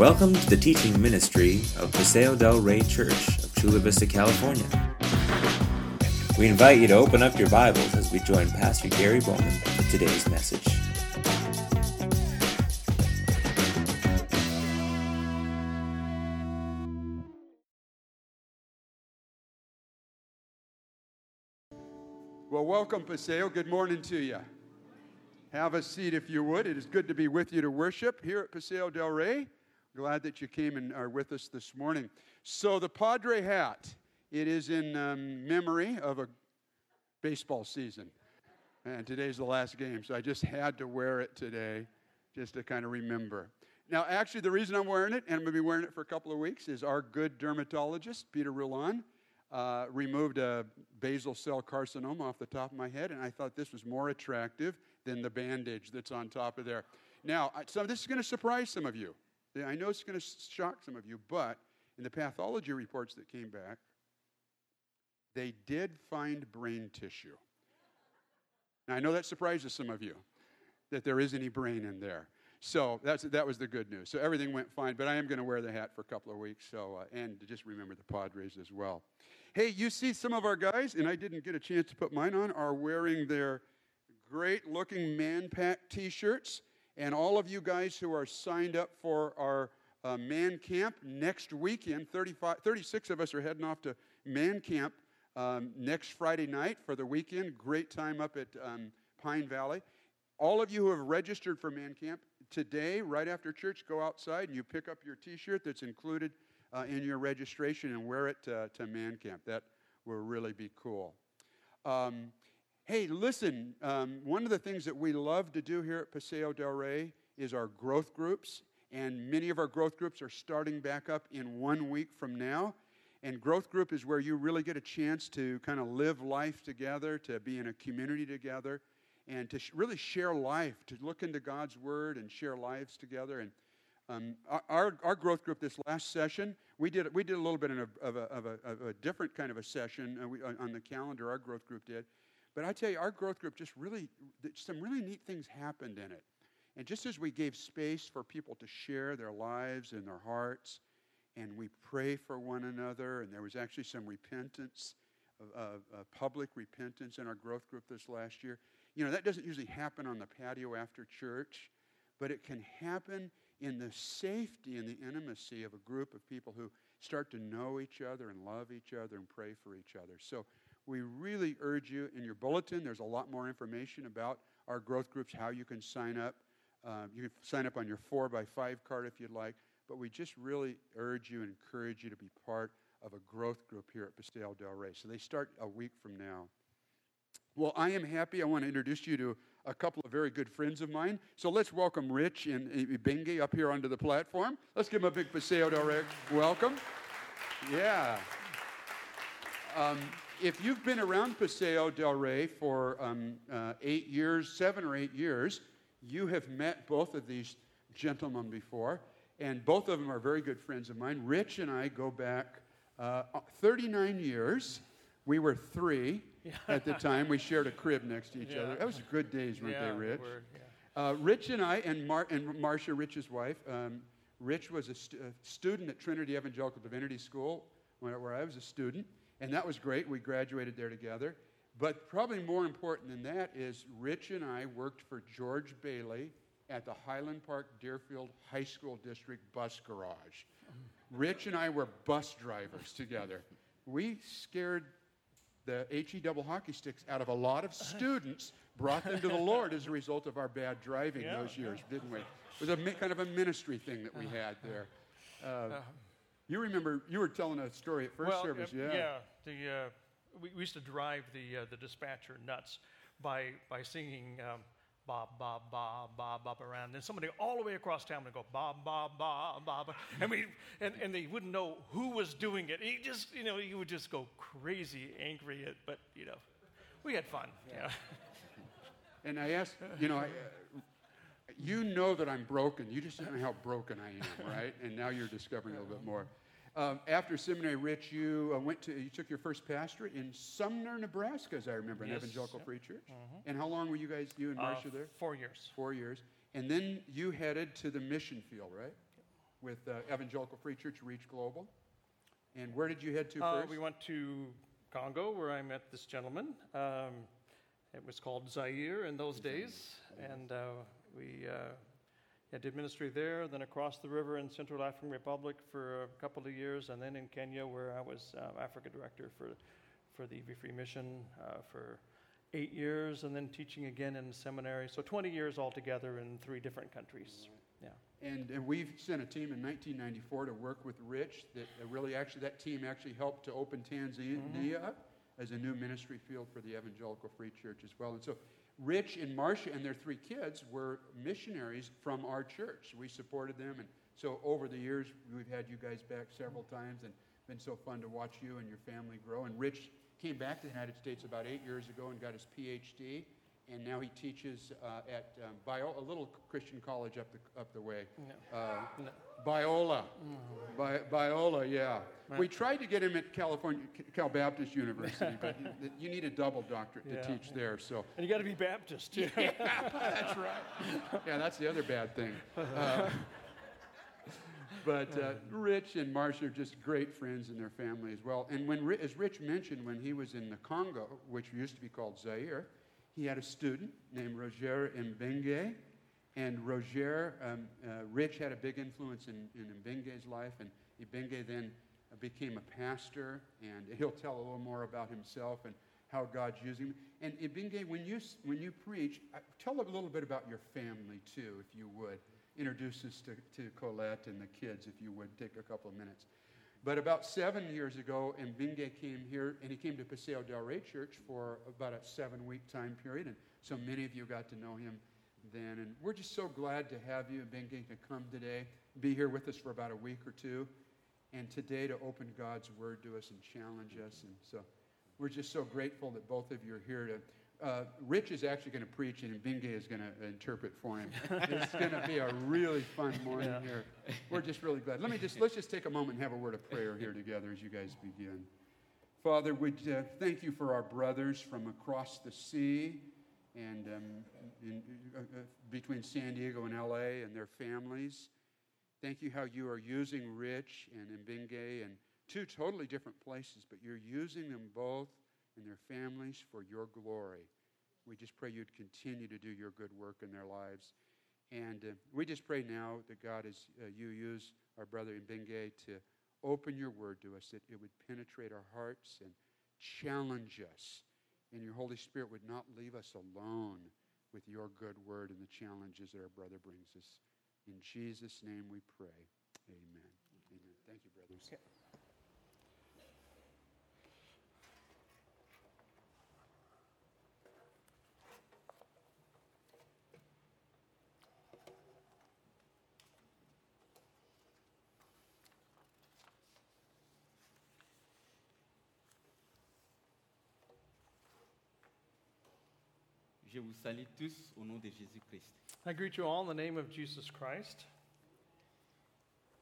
Welcome to the teaching ministry of Paseo del Rey Church of Chula Vista, California. We invite you to open up your Bibles as we join Pastor Gary Bowman for today's message. Well, welcome, Paseo. Good morning to you. Have a seat if you would. It is good to be with you to worship here at Paseo del Rey. Glad that you came and are with us this morning. So, the Padre hat, it is in um, memory of a baseball season. And today's the last game, so I just had to wear it today just to kind of remember. Now, actually, the reason I'm wearing it, and I'm going to be wearing it for a couple of weeks, is our good dermatologist, Peter Roulan, uh, removed a basal cell carcinoma off the top of my head, and I thought this was more attractive than the bandage that's on top of there. Now, so this is going to surprise some of you. I know it's going to shock some of you, but in the pathology reports that came back, they did find brain tissue. Now, I know that surprises some of you that there is any brain in there. So that's, that was the good news. So everything went fine, but I am going to wear the hat for a couple of weeks. So uh, and just remember the Padres as well. Hey, you see some of our guys, and I didn't get a chance to put mine on, are wearing their great looking man pack t shirts. And all of you guys who are signed up for our uh, man camp next weekend, 35, 36 of us are heading off to man camp um, next Friday night for the weekend. Great time up at um, Pine Valley. All of you who have registered for man camp, today, right after church, go outside and you pick up your t shirt that's included uh, in your registration and wear it to man camp. That will really be cool. Um, hey, listen, um, one of the things that we love to do here at Paseo del Rey is our growth groups. And many of our growth groups are starting back up in one week from now. And growth group is where you really get a chance to kind of live life together, to be in a community together and to sh- really share life, to look into God's Word and share lives together. And um, our, our growth group this last session, we did, we did a little bit of a, of a, of a, of a different kind of a session uh, on the calendar, our growth group did. But I tell you, our growth group just really, some really neat things happened in it. And just as we gave space for people to share their lives and their hearts, and we pray for one another, and there was actually some repentance, uh, uh, public repentance in our growth group this last year. You know, that doesn't usually happen on the patio after church, but it can happen in the safety and the intimacy of a group of people who start to know each other and love each other and pray for each other. So we really urge you in your bulletin, there's a lot more information about our growth groups, how you can sign up. Uh, you can sign up on your 4 by 5 card if you'd like, but we just really urge you and encourage you to be part of a growth group here at Paseo del Rey. So they start a week from now. Well, I am happy. I want to introduce you to a couple of very good friends of mine. So let's welcome Rich and Mbenge up here onto the platform. Let's give them a big Paseo del Rey welcome. Yeah. Um, if you've been around Paseo del Rey for um, uh, eight years, seven or eight years, you have met both of these gentlemen before, and both of them are very good friends of mine. Rich and I go back uh, 39 years. We were three at the time. We shared a crib next to each yeah. other. That was good days, weren't yeah, they, Rich? Were, uh, Rich and I, and, Mar- and Marcia, Rich's wife, um, Rich was a, st- a, student at Trinity Evangelical Divinity School where I was a student, and that was great. We graduated there together. But probably more important than that is Rich and I worked for George Bailey at the Highland Park Deerfield High School District bus garage. Rich and I were bus drivers together. We scared the HE double hockey sticks out of a lot of students, brought them to the Lord as a result of our bad driving yeah, those years, yeah. didn't we? It was a kind of a ministry thing that we had there. Uh, uh, you remember you were telling a story at first well, service, uh, yeah? Yeah, the, uh, we, we, used to drive the uh, the dispatcher nuts by by singing. Um, Bob, Bob, Bob, Bob, Bob around. And then somebody all the way across town would go, Bob, Bob, Bob, Bob. And, we, and, and they wouldn't know who was doing it. He just, you know, he would just go crazy, angry at, but, you know, we had fun. Yeah. And I asked, you know, I, you know that I'm broken. You just don't know how broken I am, right? And now you're discovering a little bit more. Um, after seminary, Rich, you uh, went to you took your first pastorate in Sumner, Nebraska, as I remember, an yes, evangelical free church. Mm-hmm. And how long were you guys, you and uh, there? Four years. Four years. And then you headed to the mission field, right? with uh, Evangelical Free Church Reach Global. And where did you head to Uh, first? we went to Congo where I met this gentleman. Um, it was called Zaire in those days. And uh, we yeah, did ministry there, then across the river in Central African Republic for a couple of years, and then in Kenya where I was uh, Africa director for, for the EV Free Mission uh, for eight years, and then teaching again in seminary. So 20 years altogether in three different countries. Yeah. And, and we've sent a team in 1994 to work with Rich. That really, actually, that team actually helped to open Tanzania up as a new ministry field for the Evangelical Free Church as well. And so, Rich and Marcia and their three kids were missionaries from our church. We supported them, and so over the years, we've had you guys back several times, and been so fun to watch you and your family grow. And Rich came back to the United States about eight years ago and got his PhD. And now he teaches uh, at um, Bio, a little Christian college up the, up the way. Uh, No. Biola. Bi- Biola, yeah. We tried to get him at California, Cal Baptist University, but you- you need a double doctorate to Yeah. teach there. So And you got to be Baptist, too. that's right. Yeah, that's the other bad thing. Uh, but uh, Rich and Marcia are just great friends and their family as well. And when, as Rich mentioned, when he was in the Congo, which used to be called Zaire, he had a student named Roger Mbenge. And Roger, um, uh, Rich had a big influence in, in Mbenge's life, and Mbenge then became a pastor, and he'll tell a little more about himself and how God's using him. And Mbenge, when you, when you preach, uh, tell a little bit about your family too, if you would. Introduce us to, to Colette and the kids, if you would. Take a couple of minutes. But about seven years ago, Mbenge came here, and he came to Paseo del Rey Church for about a seven week time period. And so many of you got to know him then. And we're just so glad to have you, Mbenge, to come today, be here with us for about a week or two, and today to open God's Word to us and challenge us. And so we're just so grateful that both of you are here to. Uh, Rich is actually going to preach, and Mbenge is going to interpret for him. it's going to be a really fun morning Yeah. here. We're just really glad. Let me just let's just take a moment and have a word of prayer here together as you guys begin. Father, we uh, thank you for our brothers from across the sea and um, in, uh, uh, between San Diego and LA and their families. Thank you how you are using Rich and Mbenge and two totally different places, but you're using them both and their families for your glory. We just pray you'd continue to do your good work in their lives. And uh, we just pray now that God, as uh, you use our brother Mbenge to open your word to us, that it would penetrate our hearts and challenge us. And your Holy Spirit would not leave us alone with your good word and the challenges that our brother brings us. In Jesus' name we pray. Amen. Amen. Thank you, brothers. Okay. Je vous salue tous au nom de Jésus-Christ. I greet you all in the name of Jesus Christ.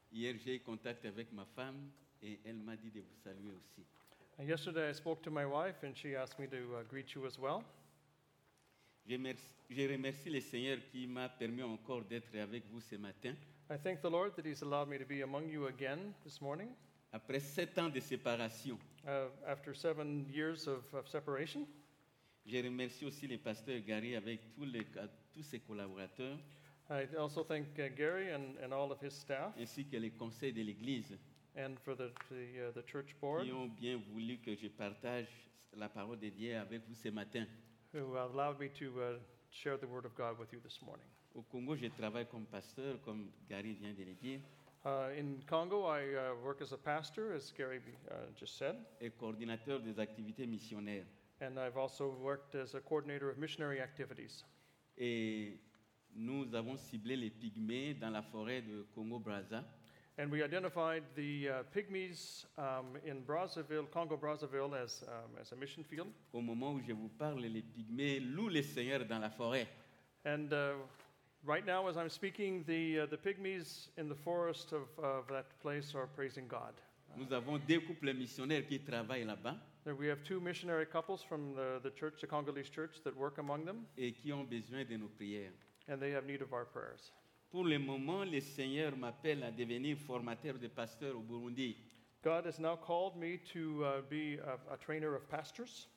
Hier, j'ai eu contact avec ma femme et elle m'a dit de vous saluer aussi. And yesterday I spoke to my wife and she asked me to uh, greet you as well. Je, merci- je remercie le Seigneur qui m'a permis encore d'être avec vous ce matin. I thank the Lord that He's allowed me to be among you again this morning Après sept ans de séparation, uh, after seven years of, of separation. Je remercie aussi le pasteur Gary avec tous, les, tous ses collaborateurs I also thank uh, Gary and, and all of his staff ainsi que les conseils de l'Église and for the, the, uh, the church board qui ont bien voulu que je partage la parole de Dieu avec vous ce matin. who allowed me to uh, share the Word of God with you this morning. Au Congo, je travaille comme pasteur, comme Gary vient de le dire, Uh, in Congo, I uh, work as a pastor, as Gary uh, just said, et coordinateur des activités missionnaires. And I've also worked as a coordinator of missionary activities. Et nous avons ciblé les pygmées dans la forêt de Congo-Brazza. And we identified the uh, pygmies um, in Brazzaville, Congo Brazzaville, as, um, as a mission field. Au moment où je vous parle, les pygmées louent le Seigneur dans la forêt. And uh, right now, as I'm speaking, the, uh, the pygmies in the forest of, of that place are praising God. Nous avons deux couples missionnaires qui travaillent là-bas we have two missionary couples from the, the church, the Congolese church, that work among them, et qui ont besoin de nos prières. and they have need of our prayers. Pour le moment, le Seigneur m'appelle à devenir formateur de pasteurs au Burundi, God has now called me to uh, be a, a trainer of pastors,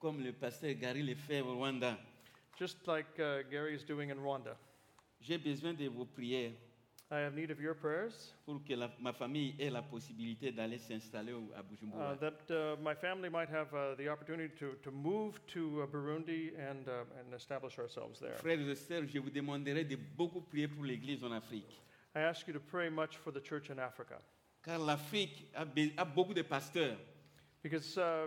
comme le pasteur Gary le fait au Rwanda. just like uh, Gary is doing in Rwanda. J'ai besoin de vos prières I have need of your prayers pour que la- ma famille ait la possibilité d'aller s'installer à uh, that uh, my family might have uh, the opportunity to, to move to uh, Burundi and, uh, and establish ourselves there. Frères et sœurs, je vous demanderai de beaucoup prier pour l'Église en Afrique. I ask you to pray much for the church in Africa Car l'Afrique a, a beaucoup de pasteurs because uh,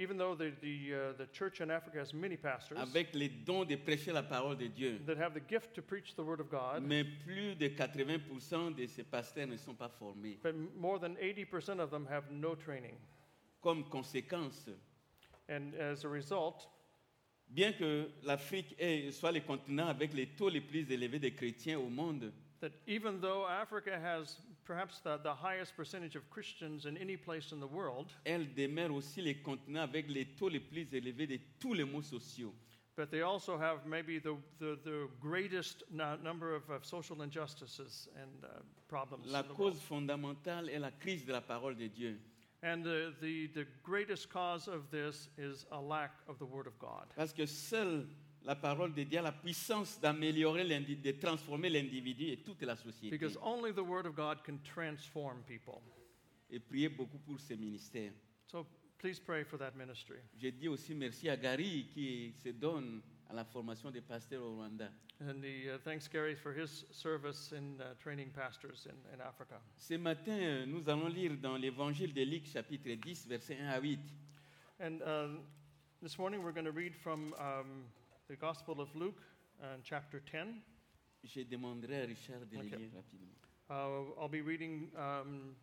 even though the, the, uh, the church in Africa has many pastors avec les dons de prêcher la parole de Dieu. that have the gift to preach the word of God, Mais plus de 80% de ces pasteurs ne sont pas formés. but more than 80% of them have no training. Comme conséquence, And as a result, bien que l'Afrique ait- soit le continent avec les taux les plus élevés de chrétiens au monde, that even though Africa has perhaps the, the highest percentage of Christians in any place in the world, elle demeure aussi le continent avec les taux les plus élevés de tous les maux sociaux. but they also have maybe the, the, the greatest number of, of social injustices and uh, problems. La in the world. cause fondamentale est la crise de la parole de Dieu. And the, the, the greatest cause of this is a lack of the Word of God. Parce que seule la parole de Dieu a la puissance d'améliorer, de transformer l'individu et toute la société. Because only the Word of God can transform people. Et priez beaucoup pour ce ministère. So please pray for that ministry. Je dis aussi merci à Gary qui se donne à la formation des pasteurs au Rwanda. And the, uh, thanks, Gary, for his service in uh, training pastors in, in Africa. Ce matin, euh, nous allons lire dans l'évangile de Luc, chapitre 10, versets 1 à 8. And um, this morning we're going to read from um, the Gospel of Luke, uh, chapter 10. Je demanderai à Richard de le Ok. lire rapidement. Uh, I'll be reading um,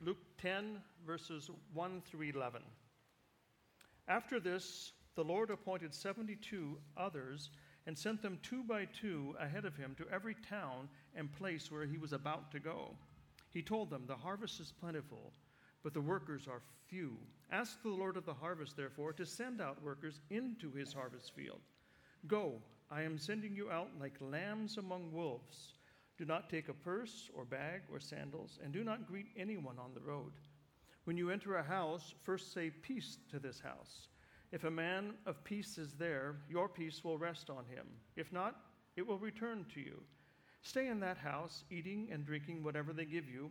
Luke 10, verses 1 through 11. After this, the Lord appointed 72 others and sent them two by two ahead of him to every town and place where he was about to go. He told them, The harvest is plentiful, but the workers are few. Ask the Lord of the harvest, therefore, to send out workers into his harvest field. Go, I am sending you out like lambs among wolves. Do not take a purse or bag or sandals, and do not greet anyone on the road. When you enter a house, first say peace to this house. If a man of peace is there, your peace will rest on him. If not, it will return to you. Stay in that house, eating and drinking whatever they give you,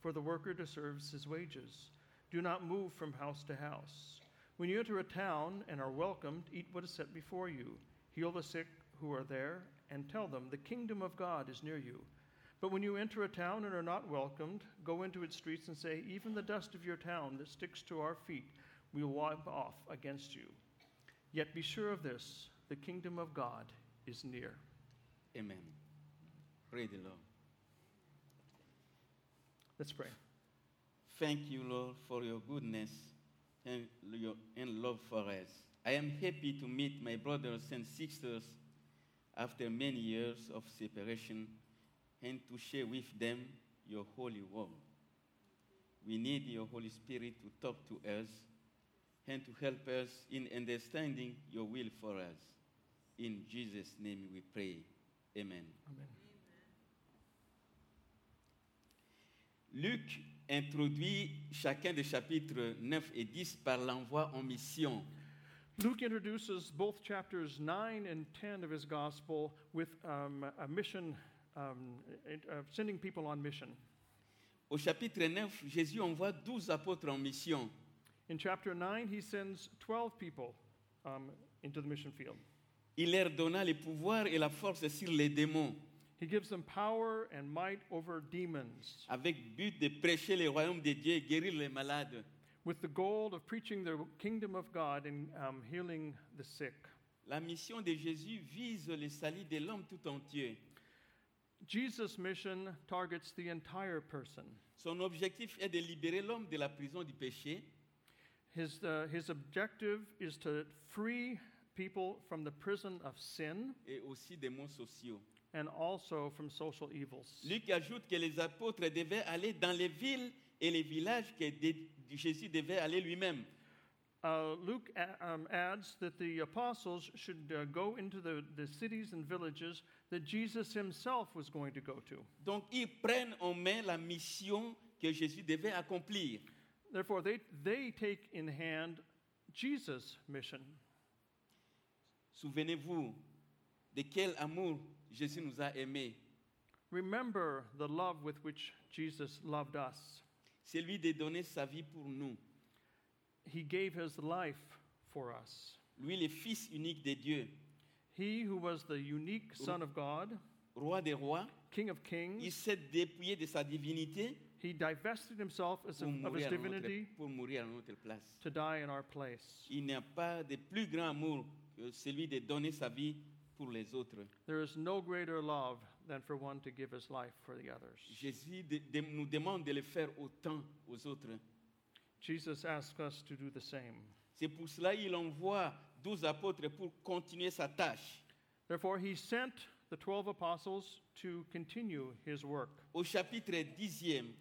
for the worker deserves his wages. Do not move from house to house. When you enter a town and are welcomed, eat what is set before you. Heal the sick who are there, and tell them, The kingdom of God is near you. But when you enter a town and are not welcomed, go into its streets and say, Even the dust of your town that sticks to our feet, we will wipe off against you. Yet be sure of this the kingdom of God is near. Amen. Pray the Lord. Let's pray. Thank you, Lord, for your goodness and your and love for us. I am happy to meet my brothers and sisters after many years of separation and to share with them your holy word. We need your Holy Spirit to talk to us and to help us in understanding your will for us. In Jesus' name we pray. Amen. Amen. Luc introduit chacun des chapitres 9 et 10 par l'envoi en mission. Luke introduces both chapters 9 and 10 of his gospel with um, a mission, um, uh, sending people on mission. Au chapitre 9, Jésus envoie 12 apôtres en mission. In chapter 9, he sends 12 people um, into the mission field. Il leur donna le pouvoir et la force sur les démons, He gives them power and might over demons avec but de prêcher le royaume de Dieu et guérir les malades. With the goal of preaching the kingdom of God and um, healing the sick. La mission de Jésus vise le salut de l'homme tout entier. Jesus' mission targets the entire person. Son objectif est de libérer l'homme de la prison du péché His, uh, his objective is to free people from the prison of sin et aussi des maux sociaux. and also from social evils. Luc ajoute que les apôtres devaient aller dans les villes et les villages que Jésus devait aller lui-même. uh, Luke um, adds that the apostles should uh, go into the, the cities and villages that Jesus himself was going to go to. Donc, ils prennent en main la mission que Jésus devait accomplir. Therefore, they, they take in hand Jesus' mission. Souvenez-vous de quel amour Jésus nous a aimés. Remember the love with which Jesus loved us. C'est lui de donner sa vie pour nous. He gave his life for us. Lui, le Fils unique de Dieu, He who was the unique Son of God, roi des rois, King of il kings, s'est dépouillé de sa divinité he divested himself of, his mourir, à notre, divinity pour mourir à notre place. to die in our place. Il n'y a pas de plus grand amour que celui de donner sa vie pour les autres. There is no greater love than for one to give his life for the others. Jésus de- de- nous demande de le faire autant aux autres. Jesus asks us to do the same. C'est pour cela qu'il envoie douze apôtres pour continuer sa tâche. Therefore, he sent the 12 apostles to continue his work. Au chapitre 10e,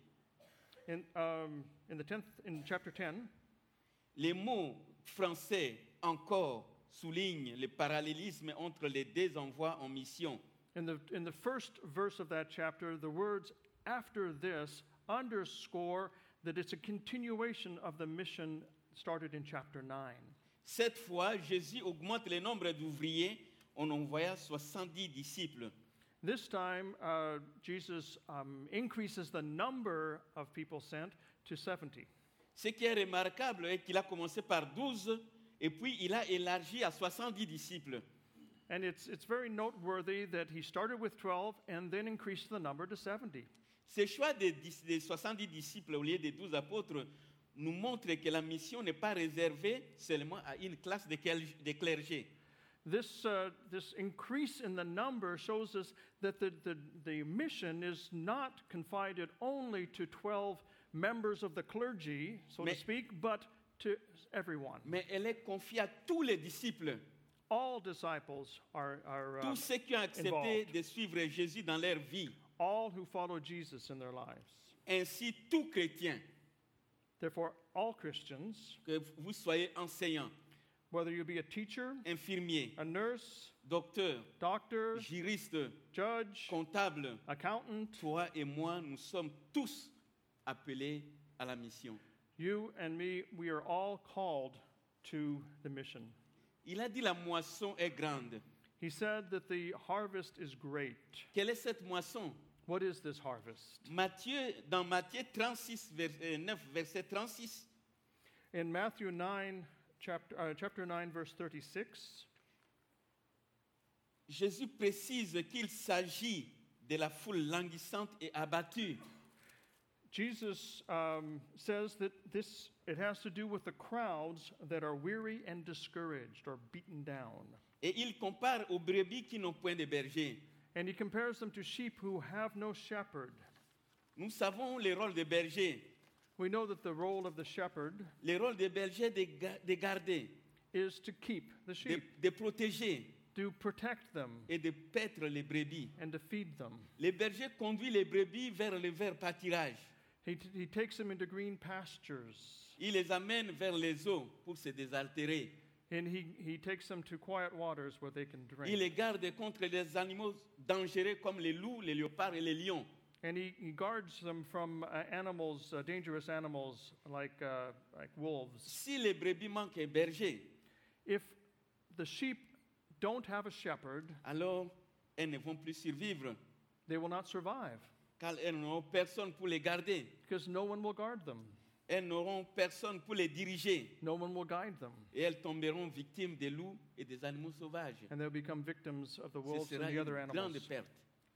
In, um, in, the 10th, in chapter 10, les mots français encore soulignent le parallélisme entre les deux envois en mission. In the, in the first verse of that chapter, the words after this underscore that it's a continuation of the mission started in chapter 9. Cette fois, Jésus augmente le nombre d'ouvriers en envoyant 70 disciples. This time, uh, Jesus um, increases the number of people sent to 70. Ce qui est remarquable est qu'il a commencé par 12 et puis il a élargi à 70 disciples. And it's, it's very noteworthy that he started with 12 and then increased the number to 70. Ce choix des, des 70 disciples au lieu des 12 apôtres nous montre que la mission n'est pas réservée seulement à une classe de, de clergés. This, uh, this increase in the number shows us that the, the, the mission is not confided only to 12 members of the clergy, so Mais- to speak, but to everyone. Mais elle est confiée à tous les disciples, All disciples are, are uh, tous ceux qui ont accepté involved. de suivre Jésus dans leur vie. all who follow Jesus in their lives. Ainsi, tout chrétien, Therefore, all Christians, que vous soyez enseignant, whether you be a teacher, infirmier, a nurse, docteur, doctor, juriste, judge, comptable, accountant, toi et moi, nous sommes tous appelés à la mission. you and me, we are all called to the mission. Il a dit la moisson est grande. He said that the harvest is great. Quelle est cette moisson? What is this harvest? Matthieu, dans Matthieu 36, vers- euh, 9, verset 36, In Matthew 9, chapter, uh, chapter 9, verse 36, Jésus précise qu'il s'agit de la foule languissante et abattue. Jesus um, says that this it has to do with the crowds that are weary and discouraged or beaten down. Et il compare aux brebis qui n'ont point de berger. And he compares them to sheep who have no shepherd. Nous savons le rôle des bergers. We know that the role of the shepherd Le rôle des bergers de, ga- de garder, is to keep the sheep, de protéger to protect them, et de paître les brebis. and to feed them. Le berger conduit les brebis vers le vert pâturage. He, he takes them into green pastures, Il les amène vers les eaux pour se désaltérer. and he, he takes them to quiet waters where they can drink. Il les garde contre les animaux dangereux comme les loups, les léopards et les lions. And he, he guards them from uh, animals, uh, dangerous animals like, uh, like wolves. Si les brebis manquent un berger, If the sheep don't have a shepherd, alors elles ne vont plus survivre, they will not survive car elles n'auront personne pour les garder. because no one will guard them, Elles n'auront personne pour les diriger. no one will guide them, Et elles tomberont victimes des loups et des animaux sauvages. and they'll become victims of the Ce wolves and sera the une other grande animals. perte.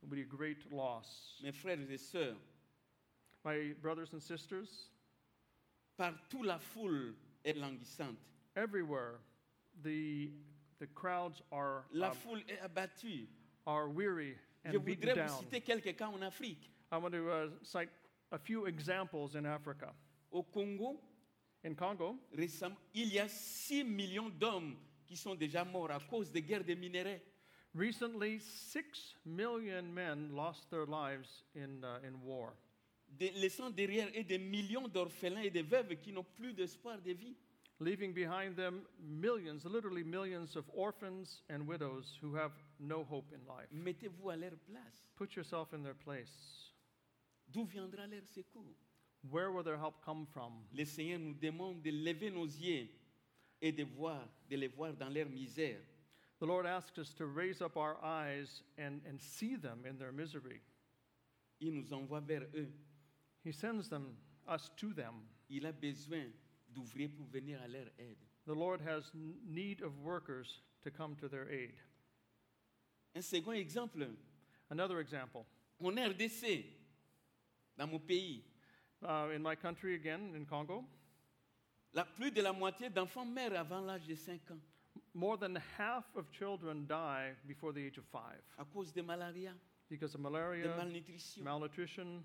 It will be a great loss. Mes frères et sœurs, My brothers and sisters, partout la foule est languissante. everywhere the, the crowds are, La um, foule est abattue. are weary and beaten voudrais vous down. citer quelques cas en Afrique. I want to uh, cite a few examples in Africa. Au Congo, In Congo, récemment, il y a 6 millions d'hommes qui sont déjà morts à cause des guerres des minéraux. recently, six million men lost their lives in, uh, in war, de- laissant derrière eux des millions d'orphelins et de veuves qui n'ont plus d'espoir de vie. Leaving behind them millions, literally millions of orphans and widows who have no hope in life. Mettez-vous à leur place. Put yourself in their place. D'où viendra leur secours Where will their help come from? Le Seigneur nous demande de lever nos yeux et de voir, de les voir dans leur misère. The Lord asks us to raise up our eyes and, and see them in their misery. Il nous envoie vers eux. He sends them, us to them. Il a besoin d'ouvriers pour venir à leur aide. The Lord has need of workers to come to their aid. Un second exemple, Another example. en RDC, dans mon pays, Uh, in my country, again, in Congo, la, plus de la moitié d'enfants meurent avant l'âge de 5 ans. More than half of children die before the age of five. À cause de malaria, because of de malaria, malnutrition, malnutrition, d'eau-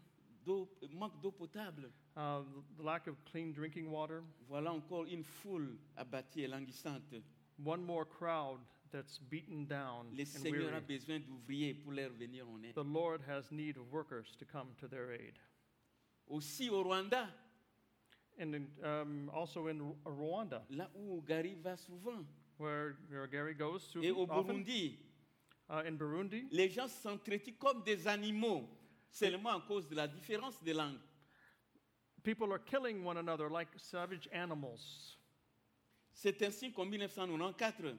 manque d'eau potable. uh, the lack of clean drinking water. Voilà encore une foule abattue et languissante. One more crowd that's beaten down Le Seigneur a besoin d'ouvriers pour leur venir en aide. The Lord has need of workers to come to their aid. Aussi au Rwanda, And in, um, also in Ru- Rwanda, là où Gary va souvent, where, where Gary goes to et au often, Burundi, uh, in Burundi, les gens s'entretuent comme des animaux, seulement à cause de la différence de langue. people are killing one another like savage animals. C'est ainsi qu'en 1994,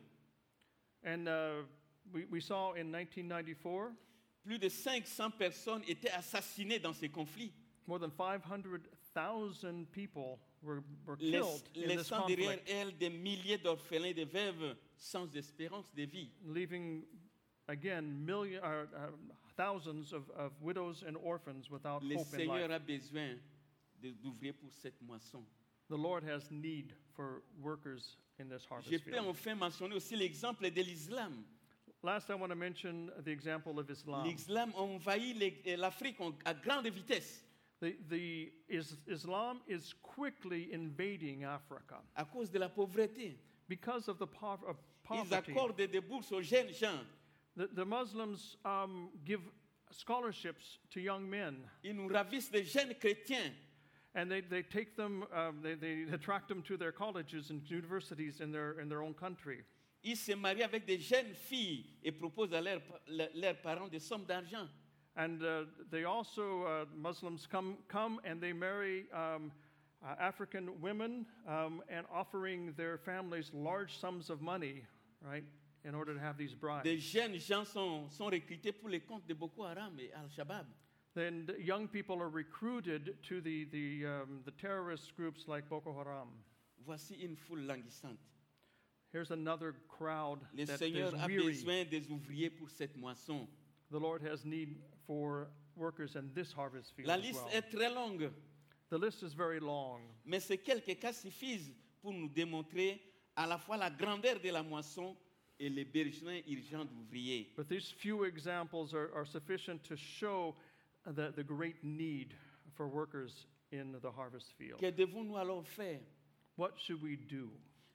And uh, we, we saw in 1994 plus de 500 personnes étaient assassinées dans ces conflits, more than 500,000 people were, were killed in this laissant derrière conflict, elles des milliers d'orphelins et de veuves sans espérance de vie. leaving again million, uh, uh, thousands of, of widows and orphans without Le hope in Seigneur life. a besoin de- d'ouvriers pour cette moisson. The Lord has need for workers in this harvest Je peux field. enfin mentionner aussi l'exemple de l'islam. Last, I want to mention the example of Islam. L'islam a envahi les- eh, l'Afrique en- à grande vitesse The, the is, Islam is quickly invading Africa à cause de la pauvreté. because of the pov- of Ils poverty. accordent des bourses aux jeunes gens. The, the Muslims um, give scholarships to young men, Ils nous ravissent des jeunes chrétiens. and they, they take them, um, they, they attract them to their colleges and universities in their, in their own country. Ils se marient avec des jeunes filles et proposent à leurs, pa- le- leurs parents des sommes d'argent. And uh, they also, uh, Muslims come, come and they marry um, uh, African women um, and offering their families large sums of money, right, in order to have these brides. Des jeunes gens sont, sont recrutés pour les comptes de Boko Haram et Al-Shabaab. then the young people are recruited to the, the, um, the terrorist groups like Boko Haram. Voici une foule languissante. Here's another crowd Le that Seigneur is a weary. besoin des ouvriers pour cette moisson. The Lord has need for workers in this harvest field La as liste well. est très longue, The list is very long, mais ces quelques cas suffisent pour nous démontrer à la fois la grandeur de la moisson et les besoins urgents d'ouvriers. but these few examples are, are sufficient to show the, the great need for workers in the harvest field. Que devons-nous alors faire? What should we do?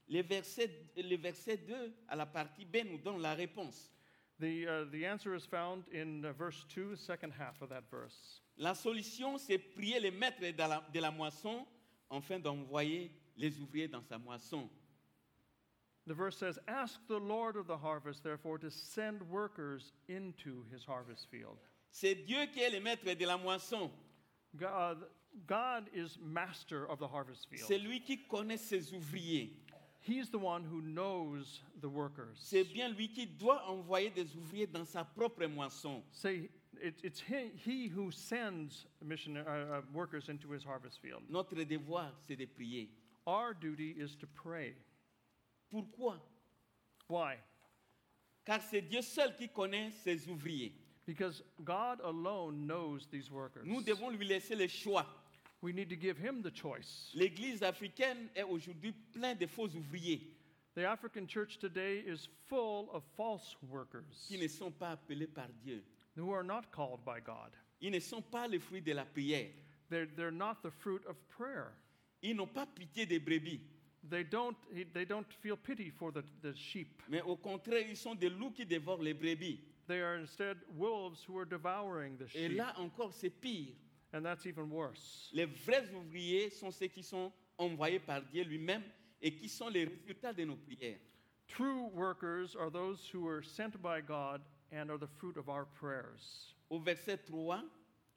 le verset, le verset 2 à la partie B nous donne la réponse. The, uh, the answer is found in uh, verse 2, the second half of that verse. La solution, c'est prier le maître de la, de la moisson afin d'envoyer les ouvriers dans sa moisson. The verse says, Ask the Lord of the harvest, therefore, to send workers into his harvest field. C'est Dieu qui est le maître de la moisson. God, God is master of the harvest C'est field. lui qui connaît ses ouvriers. He's the one who knows the workers. C'est bien lui qui doit envoyer des ouvriers dans sa propre moisson. Say, it, it's he, he who sends uh, uh, workers into his harvest field. Notre devoir, c'est de prier. Our duty is to pray. Pourquoi? Why? Car c'est Dieu seul qui connaît ses ouvriers. Because God alone knows these workers. Nous devons lui laisser le choix. We need to give him the choice. L'Église africaine est aujourd'hui pleine de faux ouvriers The African church today is full of false workers qui ne sont pas appelés par Dieu. who are not called by God. Ils ne sont pas le fruit de la prière. They're, they're not the fruit of prayer. Ils n'ont pas pitié des brebis, They don't, they don't feel pity for the, the sheep. mais au contraire, ils sont des loups qui dévorent les brebis. They are instead wolves who are devouring the Et sheep. là encore, c'est pire. And that's even worse. Les vrais ouvriers sont ceux qui sont envoyés par Dieu lui-même et qui sont les résultats de nos prières. True workers are those who are sent by God and are the fruit of our prayers. Au verset 3,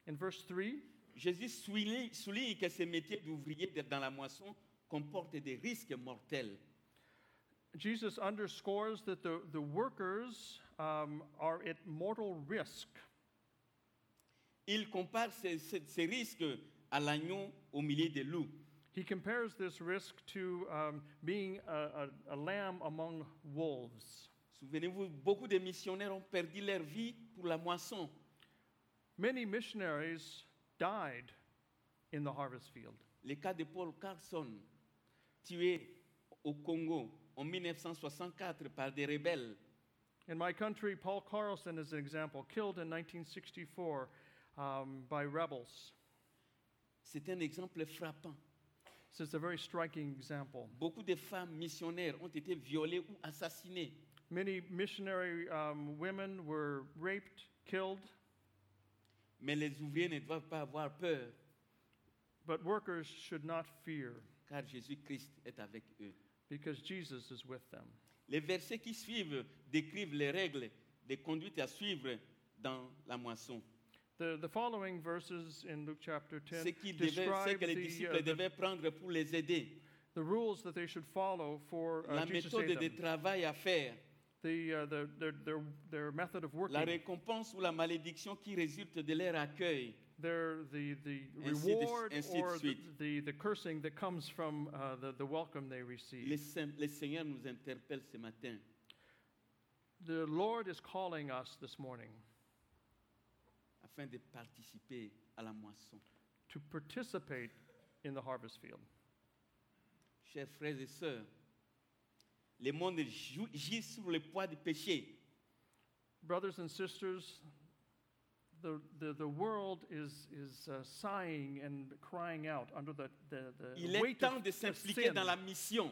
In verse 3, Jésus souligne, souligne que ce métier d'ouvrier dans la moisson comporte des risques mortels. Jesus underscores that the, the workers um, are at mortal risk. Il compare ces, ces- ces risques à l'agneau au milieu des loups. He compares this risk to um, being a, a, a lamb among wolves. Souvenez-vous, beaucoup de missionnaires ont perdu leur vie pour la moisson. Many missionaries died in the harvest field. Le cas de Paul Carlson, tué au Congo en 1964 par des rebelles. In my country, Paul Carlson is an example, killed in 1964 um, by rebels. C'est un exemple frappant. Is a very striking example. Beaucoup de femmes missionnaires ont été violées ou assassinées. Many missionary um, women were raped, killed, Mais les ouvriers ne doivent pas avoir peur, but workers should not fear car Jésus-Christ est avec eux. because Jesus is with them. Les versets qui suivent décrivent les règles de conduite à suivre dans la moisson. The, the following verses in Luke chapter 10 Ce, qui devait- ce describe que les the, disciples uh, devaient prendre pour les aider. the rules that they should follow for uh, La Jesus méthode de travail à faire. The, uh, the, their, their, their method of La récompense ou la malédiction qui résulte de leur accueil. The, the Ainsi de- reward ainsi de or the, the, the cursing that comes from uh, the, the welcome they receive. Le, le Seigneur nous interpelle ce matin. The Lord is calling us this morning afin de participer à la moisson. to participate in the harvest field. Chers frères et sœurs, le monde gît sur le poids du péché. Brothers and sisters, the, the, the world is, is uh, sighing and crying out under the, the, the Il est weight temps of, de s'impliquer sin. dans la mission.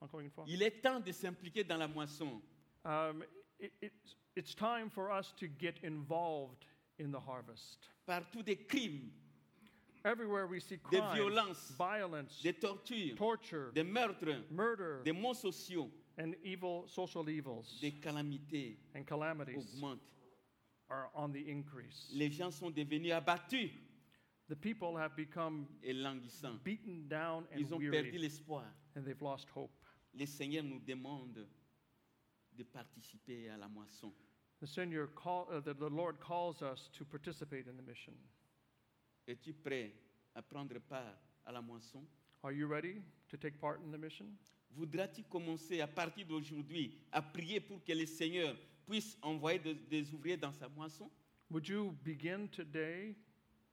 Encore une fois. Il est temps de s'impliquer dans la moisson. Um, it, it's, it's time for us to get involved in the harvest. Partout des crimes, Everywhere we see des crime, violences, violence, des tortures, torture, des meurtres, murder, des maux sociaux, and evil social evils des calamités and calamities augmentent. Are on the increase. Les gens sont devenus abattus The people have become et languissants. beaten down and Ils ont perdu weary, l'espoir. and they've lost hope. Le Seigneur nous demande de participer à la moisson. The Seigneur call, uh, the, the Lord calls us to participate in the mission. Es-tu prêt à prendre part à la moisson? Are you ready to take part in the mission? Voudras-tu commencer à partir d'aujourd'hui à prier pour que le Seigneur puisse envoyer de- des ouvriers dans sa moisson Would you begin today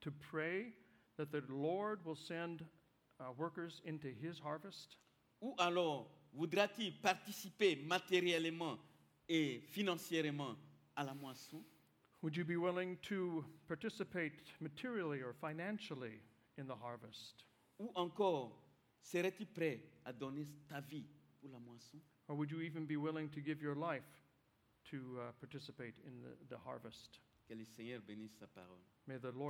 to pray that the Lord will send uh, workers into His harvest? Ou alors voudras-tu participer matériellement et financièrement à la moisson Would you be willing to participate materially or financially in the harvest? Ou encore serais-tu prêt à donner ta vie pour la moisson Or would you even be willing to give your life to uh, participate in the, the harvest? Que le Seigneur bénisse sa parole. May the Lord